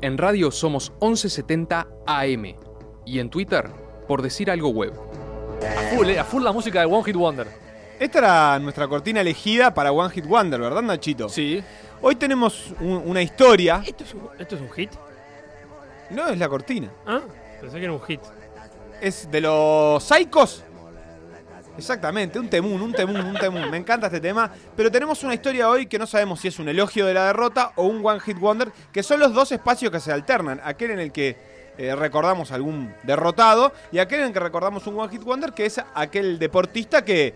En radio somos 1170 AM. Y en Twitter, por decir algo web. A full, eh, a full la música de One Hit Wonder. Esta era nuestra cortina elegida para One Hit Wonder, ¿verdad, Nachito? Sí. Hoy tenemos un- una historia. ¿Esto es, un, ¿Esto es un hit? No es la cortina. Ah, pensé que era un hit. Es de los Psychos. Exactamente, un temún, un temún, un temún. Me encanta este tema. Pero tenemos una historia hoy que no sabemos si es un elogio de la derrota o un One Hit Wonder, que son los dos espacios que se alternan. Aquel en el que eh, recordamos algún derrotado y aquel en el que recordamos un One Hit Wonder, que es aquel deportista que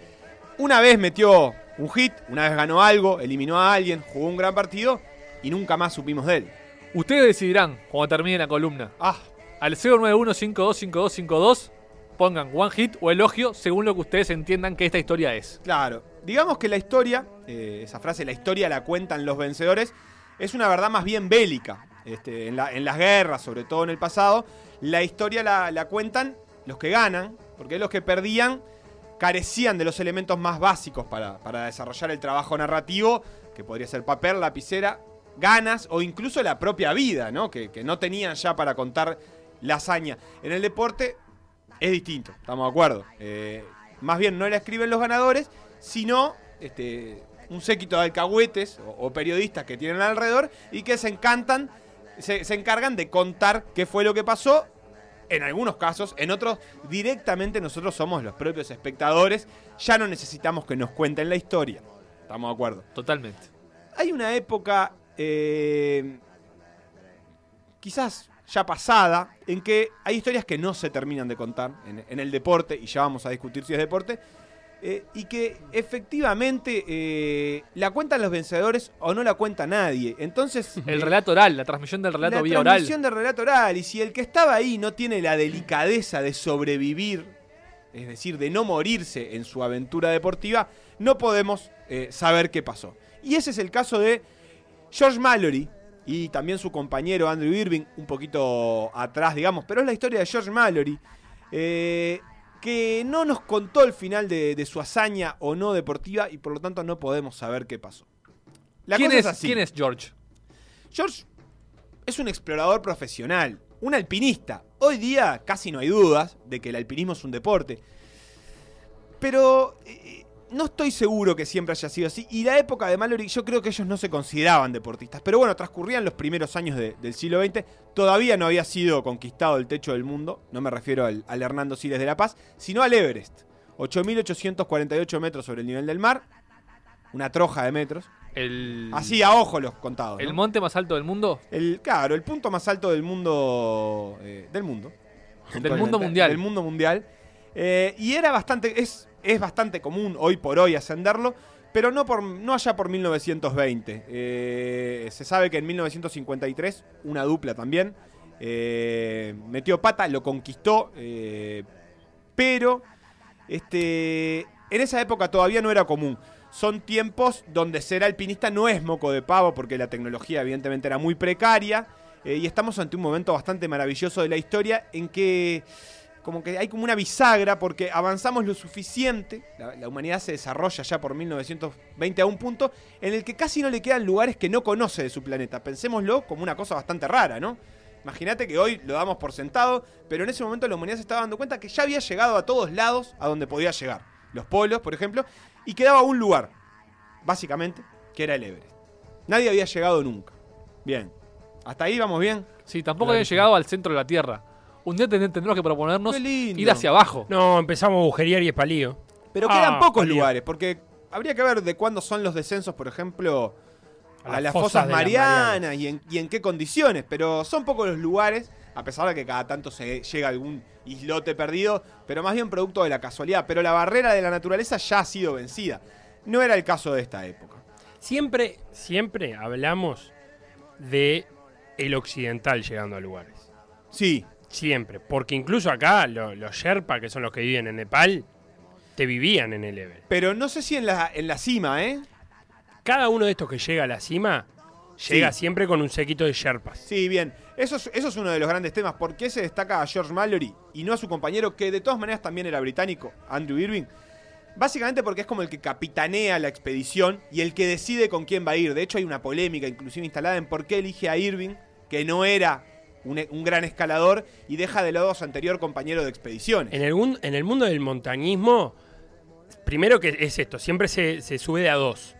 una vez metió un hit, una vez ganó algo, eliminó a alguien, jugó un gran partido y nunca más supimos de él. Ustedes decidirán cuando termine la columna. Ah, Al 091525252 pongan One Hit o elogio según lo que ustedes entiendan que esta historia es. Claro, digamos que la historia, eh, esa frase, la historia la cuentan los vencedores, es una verdad más bien bélica. Este, en, la- en las guerras, sobre todo en el pasado, la historia la, cuentan los que ganan, porque los que perdían carecían de los elementos más básicos para, para desarrollar el trabajo narrativo, que podría ser papel, lapicera, ganas o incluso la propia vida, ¿no? Que, que no tenían ya para contar la hazaña. En el deporte es distinto, estamos de acuerdo. Eh, más bien no la escriben los ganadores, sino este, un séquito de alcahuetes o, o periodistas que tienen alrededor y que se encantan, se, se encargan de contar qué fue lo que pasó. En algunos casos, en otros directamente nosotros somos los propios espectadores, ya no necesitamos que nos cuenten la historia. ¿Estamos de acuerdo? Totalmente. Hay una época, eh, quizás ya pasada, en que hay historias que no se terminan de contar en, en el deporte, y ya vamos a discutir si es deporte, eh, y que efectivamente eh, la cuentan los vencedores o no la cuenta nadie. Entonces, El eh, relato oral, la transmisión del relato la vía oral. transmisión del relato oral, y si el que estaba ahí no tiene la delicadeza de sobrevivir, es decir, de no morirse en su aventura deportiva, no podemos eh, saber qué pasó. Y ese es el caso de George Mallory y también su compañero Andrew Irving, un poquito atrás, digamos, pero es la historia de George Mallory, eh, que no nos contó el final de, de su hazaña o no deportiva y por lo tanto no podemos saber qué pasó. La ¿Quién, cosa es, así. ¿Quién es George? George es un explorador profesional, un alpinista. Hoy día casi no hay dudas de que el alpinismo es un deporte. Pero eh, no estoy seguro que siempre haya sido así. Y la época de Mallory, yo creo que ellos no se consideraban deportistas. Pero bueno, transcurrían los primeros años de- del siglo XX. Todavía no había sido conquistado el techo del mundo. No me refiero al, al Hernando Siles de La Paz, sino al Everest. 8.848 metros sobre el nivel del mar. Una troja de metros. El, Así a ojo los contados. ¿El ¿no? monte más alto del mundo? El, claro, el punto más alto del mundo. eh, del mundo. Del mundo mundial. Del mundo mundial. Eh, y era bastante. Es, es bastante común hoy por hoy ascenderlo. Pero no, por, no allá por 1920. Eh, se sabe que en 1953, una dupla también. eh, metió pata, lo conquistó. eh, pero. Este. En esa época todavía no era común. Son tiempos donde ser alpinista no es moco de pavo porque la tecnología evidentemente era muy precaria y estamos ante un momento bastante maravilloso de la historia en que como que hay como una bisagra porque avanzamos lo suficiente, la, la humanidad se desarrolla ya por 1920 a un punto en el que casi no le quedan lugares que no conoce de su planeta. Pensémoslo como una cosa bastante rara, ¿no? Imagínate que hoy lo damos por sentado, pero en ese momento la humanidad se estaba dando cuenta que ya había llegado a todos lados a donde podía llegar. Los polos, por ejemplo, y quedaba un lugar, básicamente, que era el Everest. Nadie había llegado nunca. Bien. ¿Hasta ahí vamos bien? Sí, tampoco habían llegado al centro de la Tierra. Un día ten- tendremos que proponernos ir hacia abajo. No, empezamos a agujerear y es palío. Pero Ah, quedan pocos palio. lugares, porque habría que ver de cuándo son los descensos, por ejemplo, a, A las las fosas, marianas y en, y en qué condiciones. Pero son pocos los lugares, a pesar de que cada tanto se llega algún islote perdido, pero más bien producto de la casualidad. Pero la barrera de la naturaleza ya ha sido vencida. No era el caso de esta época. Siempre, siempre hablamos de el occidental llegando a lugares. Sí, Siempre. Porque incluso acá, lo- los Sherpa, que son los que viven en Nepal, te vivían en el Everest. pero no sé si en la, en la cima, ¿eh? Cada uno de estos que llega a la cima, llega Sí. siempre con un séquito de Sherpas. Sí, bien. Eso es, eso es uno de los grandes temas. ¿Por qué se destaca a George Mallory y no a su compañero, que de todas maneras también era británico, Andrew Irving? Básicamente porque es como el que capitanea la expedición y el que decide con quién va a ir. De hecho, hay una polémica inclusive instalada en por qué elige a Irving, que no era un, gran escalador y deja de lado a su anterior compañero de expediciones. En el, en el mundo del montañismo, primero que es esto, siempre se, se sube de a dos.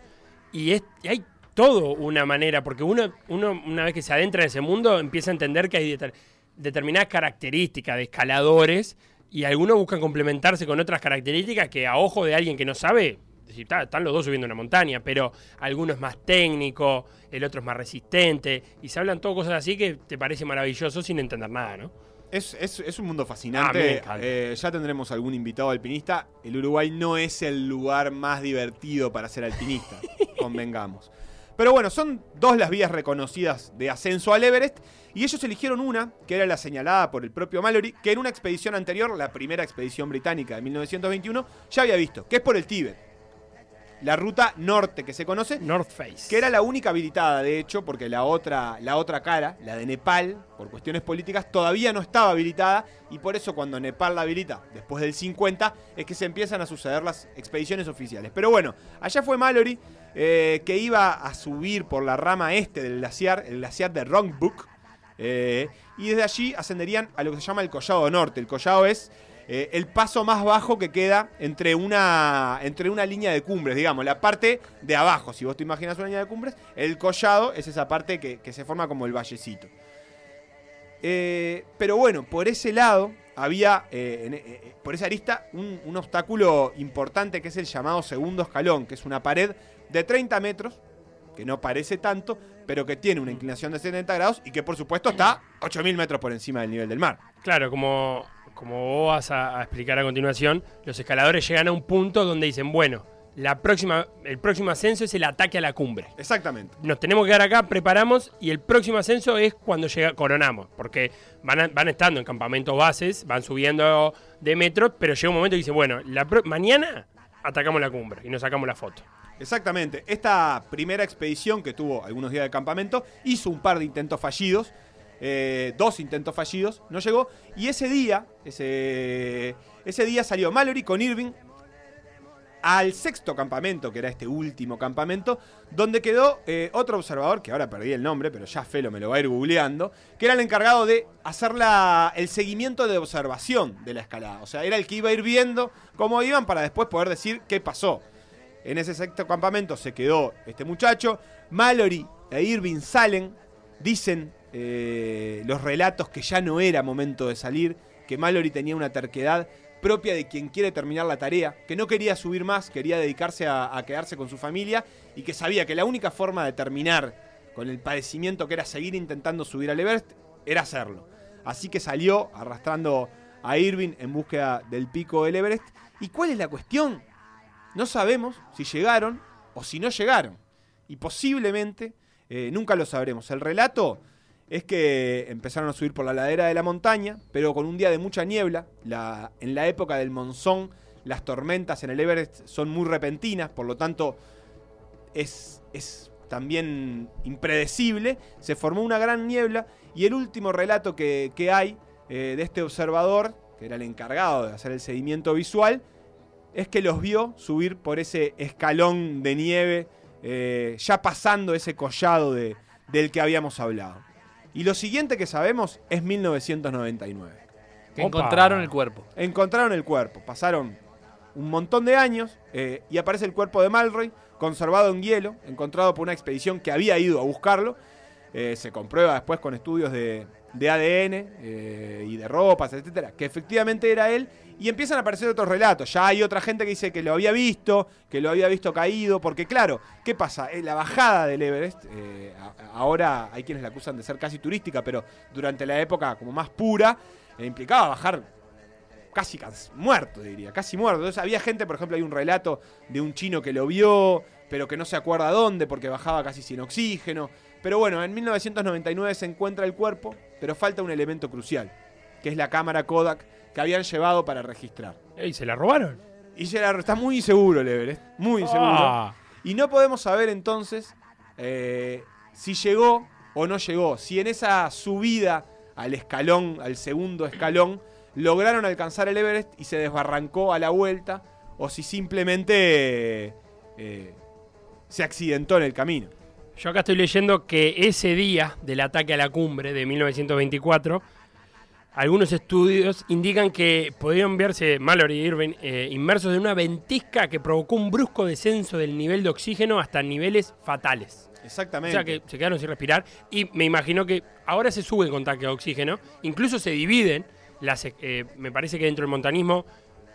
Y, es, y hay todo una manera, porque uno, uno una vez que se adentra en ese mundo empieza a entender que hay deter- determinadas características de escaladores y algunos buscan complementarse con otras características que a ojo de alguien que no sabe, decir, "Ta, están los dos subiendo una montaña, pero alguno es más técnico, el otro es más resistente, y se hablan todo cosas así que te parece maravilloso sin entender nada, ¿no? Es, es- es un mundo Ah, fascinante. encanta. Eh, ya tendremos algún invitado alpinista. El Uruguay no es el lugar más divertido para ser alpinista, convengamos. Pero bueno, son dos las vías reconocidas de ascenso al Everest y ellos eligieron una, que era la señalada por el propio Mallory, que en una expedición anterior, la primera expedición británica de 1921, ya había visto, que es por el Tíbet. La ruta norte que se conoce, North Face. que era la única habilitada, de hecho, porque la otra, la otra cara, la de Nepal, por cuestiones políticas, todavía no estaba habilitada y por eso cuando Nepal la habilita, después del 50, es que se empiezan a suceder las expediciones oficiales. Pero bueno, allá fue Mallory, eh, que iba a subir por la rama este del glaciar, el glaciar de Rongbuk, eh, y desde allí ascenderían a lo que se llama el Collado Norte. El Collado es eh, el paso más bajo que queda entre una, entre una línea de cumbres, digamos, la parte de abajo. Si vos te imaginas una línea de cumbres, el collado es esa parte que, se forma como el vallecito. Eh, pero bueno, por ese lado había, eh, por esa arista, un, un obstáculo importante que es el llamado segundo escalón, que es una pared de 30 metros, que no parece tanto, pero que tiene una inclinación de 70 grados y que por supuesto está 8.000 metros por encima del nivel del mar. Claro, como, como vos vas a, a explicar a continuación, los escaladores llegan a un punto donde dicen, bueno, la próxima, el próximo ascenso es el ataque a la cumbre. Exactamente. Nos tenemos que quedar acá, preparamos y el próximo ascenso es cuando llega, coronamos, porque van, a- van estando en campamentos bases, van subiendo de metros, pero llega un momento que dicen, bueno, la pro- mañana atacamos la cumbre y nos sacamos la foto. Exactamente. Esta primera expedición que tuvo algunos días de campamento hizo un par de intentos fallidos. Eh, dos intentos fallidos, no llegó. Y ese día, ese, ese día salió Mallory con Irving al sexto campamento, que era este último campamento, donde quedó eh, otro observador, que ahora perdí el nombre, pero ya Felo me lo va a ir googleando, que era el encargado de hacer la- el seguimiento de observación de la escalada. O sea, era el que iba a ir viendo cómo iban para después poder decir qué pasó. En ese sexto campamento se quedó este muchacho. Mallory e Irving salen. Dicen eh, los relatos que ya no era momento de salir. Que Mallory tenía una terquedad propia de quien quiere terminar la tarea. Que no quería subir más, quería dedicarse a, quedarse con su familia. Y que sabía que la única forma de terminar con el padecimiento que era seguir intentando subir al Everest era hacerlo. Así que salió arrastrando a Irving en búsqueda del pico del Everest. ¿Y cuál es la cuestión? No sabemos si llegaron o si no llegaron. Y posiblemente eh, nunca lo sabremos. El relato es que empezaron a subir por la ladera de la montaña, pero con un día de mucha niebla. La- en la época del monzón, las tormentas en el Everest son muy repentinas, por lo tanto es, es también impredecible. Se formó una gran niebla y el último relato que, hay eh, de este observador, que era el encargado de hacer el seguimiento visual, es que los vio subir por ese escalón de nieve, eh, ya pasando ese collado de- del que habíamos hablado. Y lo siguiente que sabemos es 1999. Que Opa. encontraron el cuerpo. Encontraron el cuerpo, pasaron un montón de años eh, y aparece el cuerpo de Malroy, conservado en hielo, encontrado por una expedición que había ido a buscarlo. Eh, se comprueba después con estudios de, de ADN eh, y de ropas, etcétera, que efectivamente era él. Y empiezan a aparecer otros relatos. Ya hay otra gente que dice que lo había visto, que lo había visto caído. Porque, claro, ¿qué pasa? Eh, la bajada del Everest, eh, ahora hay quienes la acusan de ser casi turística, pero durante la época como más pura, implicaba bajar casi muerto, diría, casi muerto. Entonces había gente, por ejemplo, hay un relato de un chino que lo vio, pero que no se acuerda dónde porque bajaba casi sin oxígeno. Pero bueno, en 1999 se encuentra el cuerpo, pero falta un elemento crucial, que es la cámara Kodak que habían llevado para registrar. ¿Y se la robaron? Y se la- está muy inseguro el Everest, muy inseguro. Ah, Y no podemos saber entonces eh, si llegó o no llegó. Si en esa subida al escalón, al segundo escalón, lograron alcanzar el Everest y se desbarrancó a la vuelta. O si simplemente eh, se accidentó en el camino. Yo acá estoy leyendo que ese día del ataque a la cumbre de 1924, algunos estudios indican que podrían verse Mallory y Irving eh, inmersos en una ventisca que provocó un brusco descenso del nivel de oxígeno hasta niveles fatales. O Exactamente. sea que se quedaron sin respirar y me imagino que ahora se sube con tanque de oxígeno, incluso se dividen, las, eh, me parece que dentro del montanismo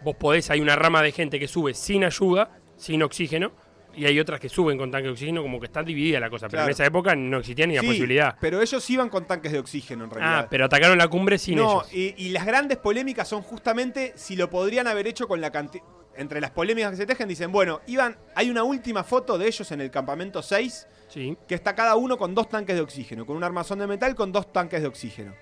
vos podés, hay una rama de gente que sube sin ayuda, sin oxígeno, y hay otras que suben con tanque de oxígeno, como que está dividida la cosa, pero en esa época no existía ni la Sí, posibilidad. Pero ellos iban con tanques de oxígeno en realidad. Ah, pero atacaron la cumbre sin no, ellos. y, y las grandes polémicas son justamente si lo podrían haber hecho con la cantidad. Entre las polémicas que se tejen, dicen, bueno, iban, hay una última foto de ellos en el campamento 6, Sí. que está cada uno con dos tanques de oxígeno, con un armazón de metal con dos tanques de oxígeno.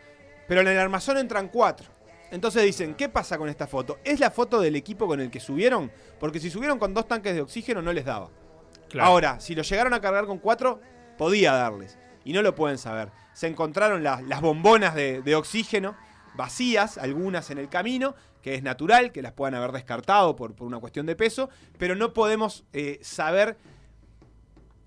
Pero en el armazón entran cuatro. Entonces dicen, ¿qué pasa con esta foto? ¿Es la foto del equipo con el que subieron? Porque si subieron con dos tanques de oxígeno no les daba. Ahora, si lo llegaron a cargar con cuatro, podía darles. Y no lo pueden saber. Se encontraron las- bombonas de, oxígeno vacías, algunas en el camino, que es natural que las puedan haber descartado por, por una cuestión de peso, pero no podemos eh, saber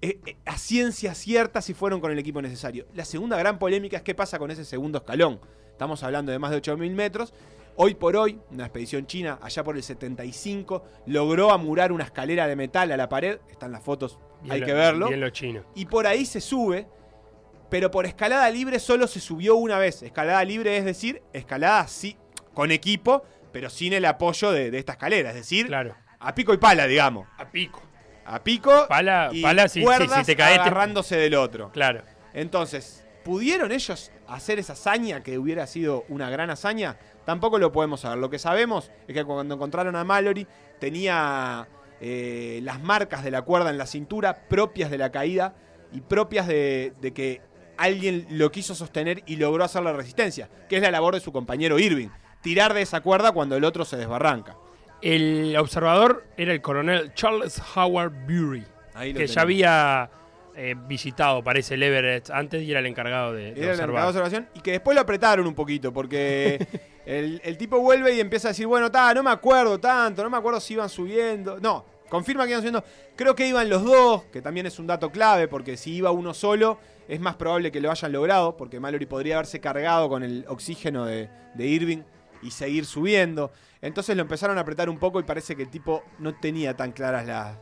eh, eh, a ciencia cierta si fueron con el equipo necesario. La segunda gran polémica es qué pasa con ese segundo escalón. Estamos hablando de más de 8.000 metros. Hoy por hoy, una expedición china, allá por el 75, logró amurar una escalera de metal a la pared. Están las fotos, Bien hay lo- que verlo. Bien los chinos. Y por ahí se sube, pero por escalada libre solo se subió una vez. Escalada libre es decir, escalada sí, con equipo, pero sin el apoyo de, de esta escalera. Es decir, Claro. a pico y pala, digamos. A pico. A pico Pala- y pala si- cuerdas si te caes te- agarrándose del otro. Claro. Entonces, ¿pudieron ellos hacer esa hazaña que hubiera sido una gran hazaña? Tampoco lo podemos saber. Lo que sabemos es que cuando encontraron a Mallory tenía eh, las marcas de la cuerda en la cintura propias de la caída y propias de, de que alguien lo quiso sostener y logró hacer la resistencia, que es la labor de su compañero Irving. Tirar de esa cuerda cuando el otro se desbarranca. El observador era el coronel Charles Howard Bury, que ya había eh, visitado, parece, el Everett antes y era el encargado de, de Era el observar. encargado de observación y que después lo apretaron un poquito porque el, el tipo vuelve y empieza a decir, bueno, ta, no me acuerdo tanto, no me acuerdo si iban subiendo. No, confirma que iban subiendo. Creo que iban los dos, que también es un dato clave porque si iba uno solo es más probable que lo hayan logrado porque Mallory podría haberse cargado con el oxígeno de, de Irving y seguir subiendo. Entonces lo empezaron a apretar un poco y parece que el tipo no tenía tan claras las,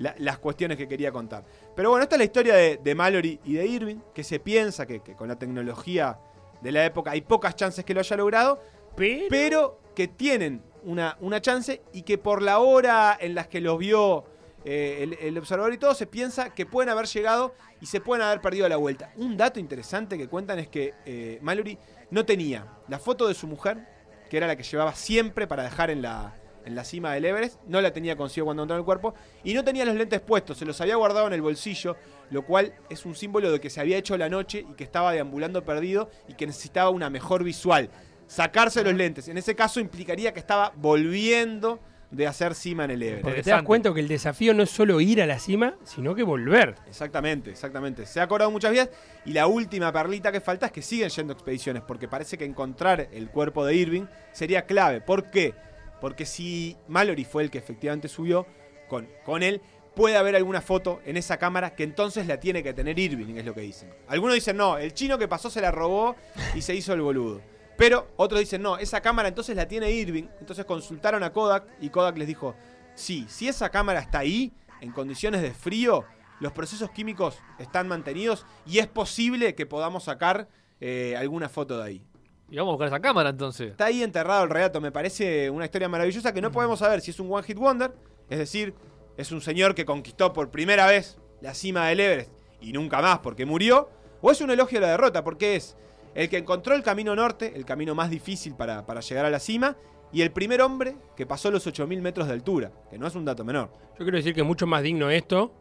la- las cuestiones que quería contar. Pero bueno, esta es la historia de, de Mallory y de Irving, que se piensa que, que con la tecnología de la época hay pocas chances que lo haya logrado, Pero, pero que tienen una, una chance y que por la hora en las que los vio eh, el, el observador y todo, se piensa que pueden haber llegado y se pueden haber perdido la vuelta. Un dato interesante que cuentan es que eh, Mallory no tenía la foto de su mujer, que era la que llevaba siempre para dejar en la, en la cima del Everest, no la tenía consigo cuando entró en el cuerpo, y no tenía los lentes puestos, se los había guardado en el bolsillo, lo cual es un símbolo de que se había hecho la noche y que estaba deambulando perdido y que necesitaba una mejor visual. Sacarse los lentes, en ese caso implicaría que estaba volviendo de hacer cima en el Everest. porque te das cuenta que el desafío no es solo ir a la cima, sino que volver. Exactamente, exactamente. Se ha acordado muchas veces. Y la última perlita que falta es que siguen yendo expediciones, porque parece que encontrar el cuerpo de Irving sería clave. ¿Por qué? Porque si Mallory fue el que efectivamente subió con, con él, puede haber alguna foto en esa cámara que entonces la tiene que tener Irving, es lo que dicen. Algunos dicen, no, el chino que pasó se la robó y se hizo el boludo. Pero otros dicen, no, esa cámara entonces la tiene Irving. Entonces consultaron a Kodak y Kodak les dijo, sí, si esa cámara está ahí, en condiciones de frío, los procesos químicos están mantenidos y es posible que podamos sacar eh, alguna foto de ahí. Y vamos a buscar esa cámara entonces. Está ahí enterrado el relato, me parece una historia maravillosa que no podemos saber si es un One Hit Wonder, es decir, es un señor que conquistó por primera vez la cima del Everest y nunca más porque murió, o es un elogio a la derrota porque es el que encontró el camino norte, el camino más difícil para, para llegar a la cima, y el primer hombre que pasó los 8.000 metros de altura, que no es un dato menor. Yo quiero decir que es mucho más digno esto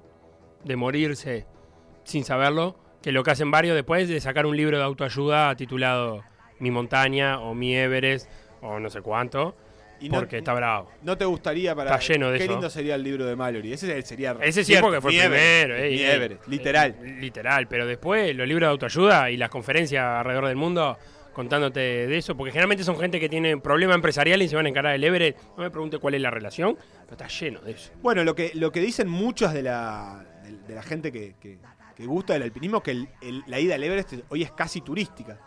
de morirse sin saberlo que lo que hacen varios después de sacar un libro de autoayuda titulado Mi montaña o Mi Everest o no sé cuánto, Y no- porque está bravo. ¿No te gustaría para.? Está lleno de Qué eso. lindo sería el libro de Mallory. Ese sería. Ese sí porque fue Everest, primero. mi eh, Everest, literal. eh, literal, pero después los libros de autoayuda y las conferencias alrededor del mundo contándote de eso, porque generalmente son gente que tiene problemas empresariales y se van a encarar el Everest. No me pregunte cuál es la relación, pero está lleno de eso. Bueno, lo que, lo que dicen muchas de la, de, de la gente que, que- que gusta del alpinismo que la ida al Everest hoy es casi turística.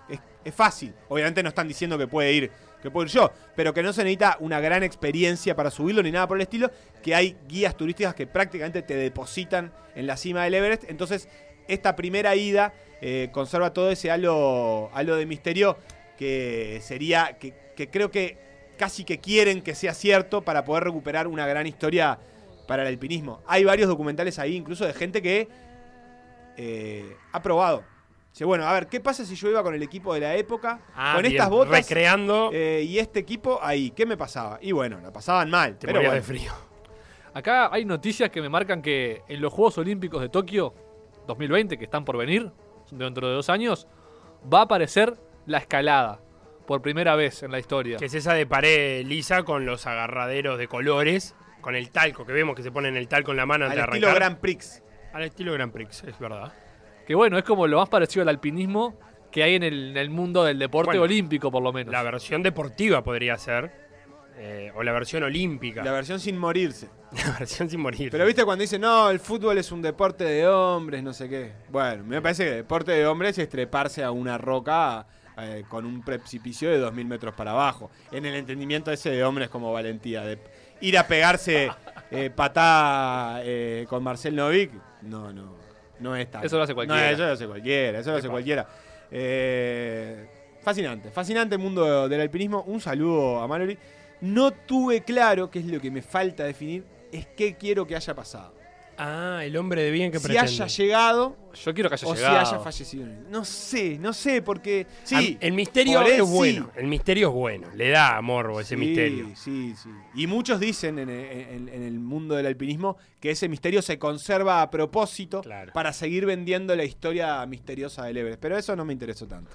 Es, fácil. Obviamente no están diciendo que puede ir que puedo ir yo, pero que no se necesita una gran experiencia para subirlo ni nada por el estilo, que hay guías turísticas que prácticamente te depositan en la cima del Everest. Entonces, esta primera ida eh, conserva todo ese halo, halo de misterio que sería, que creo que casi que quieren que sea cierto para poder recuperar una gran historia para el alpinismo. Hay varios documentales ahí, incluso de gente que eh, ha probado. Dice, bueno, a ver, ¿qué pasa si yo iba con el equipo de la época, Ah, con bien, estas botas Recreando. eh, y este equipo ahí? ¿Qué me pasaba? Y bueno, la pasaban mal, te pero bueno. de frío. Acá hay noticias que me marcan que en los Juegos Olímpicos de Tokio 2020, que están por venir, dentro de dos años, va a aparecer la escalada. Por primera vez en la historia. Que es esa de pared lisa con los agarraderos de colores, con el talco, que vemos que se ponen el talco en la mano Al antes de estilo arrancar. Grand Prix. Al estilo Grand Prix, es verdad. Que bueno, es como lo más parecido al alpinismo que hay en el, en el mundo del deporte Bueno, olímpico, por lo menos. La versión deportiva podría ser. eh, o la versión olímpica. La versión sin morirse. La versión sin morir. Pero viste cuando dicen, no, el fútbol es un deporte de hombres, no sé qué. Bueno, me parece que el deporte de hombres es treparse a una roca eh, con un precipicio de 2.000 metros para abajo. En el entendimiento ese de hombres como valentía. De ir a pegarse eh, patá eh, con Marcel Novik, no, no. No es tan. Eso lo hace cualquiera. No, eso lo hace cualquiera, eso lo hace Epa. cualquiera. Eh, fascinante, fascinante el mundo del alpinismo. Un saludo a Mallory. No tuve claro qué es lo que me falta definir, es qué quiero que haya pasado. Ah, el hombre de bien que si pretende. haya llegado Yo quiero que haya o si haya fallecido. No sé, no sé, porque. Sí, el misterio es sí. bueno. El misterio es bueno. Le da morbo ese Sí, misterio. Sí, sí. Y muchos dicen en, en- en el mundo del alpinismo que ese misterio se conserva a propósito Claro. para seguir vendiendo la historia misteriosa del Everest. Pero eso no me interesó tanto.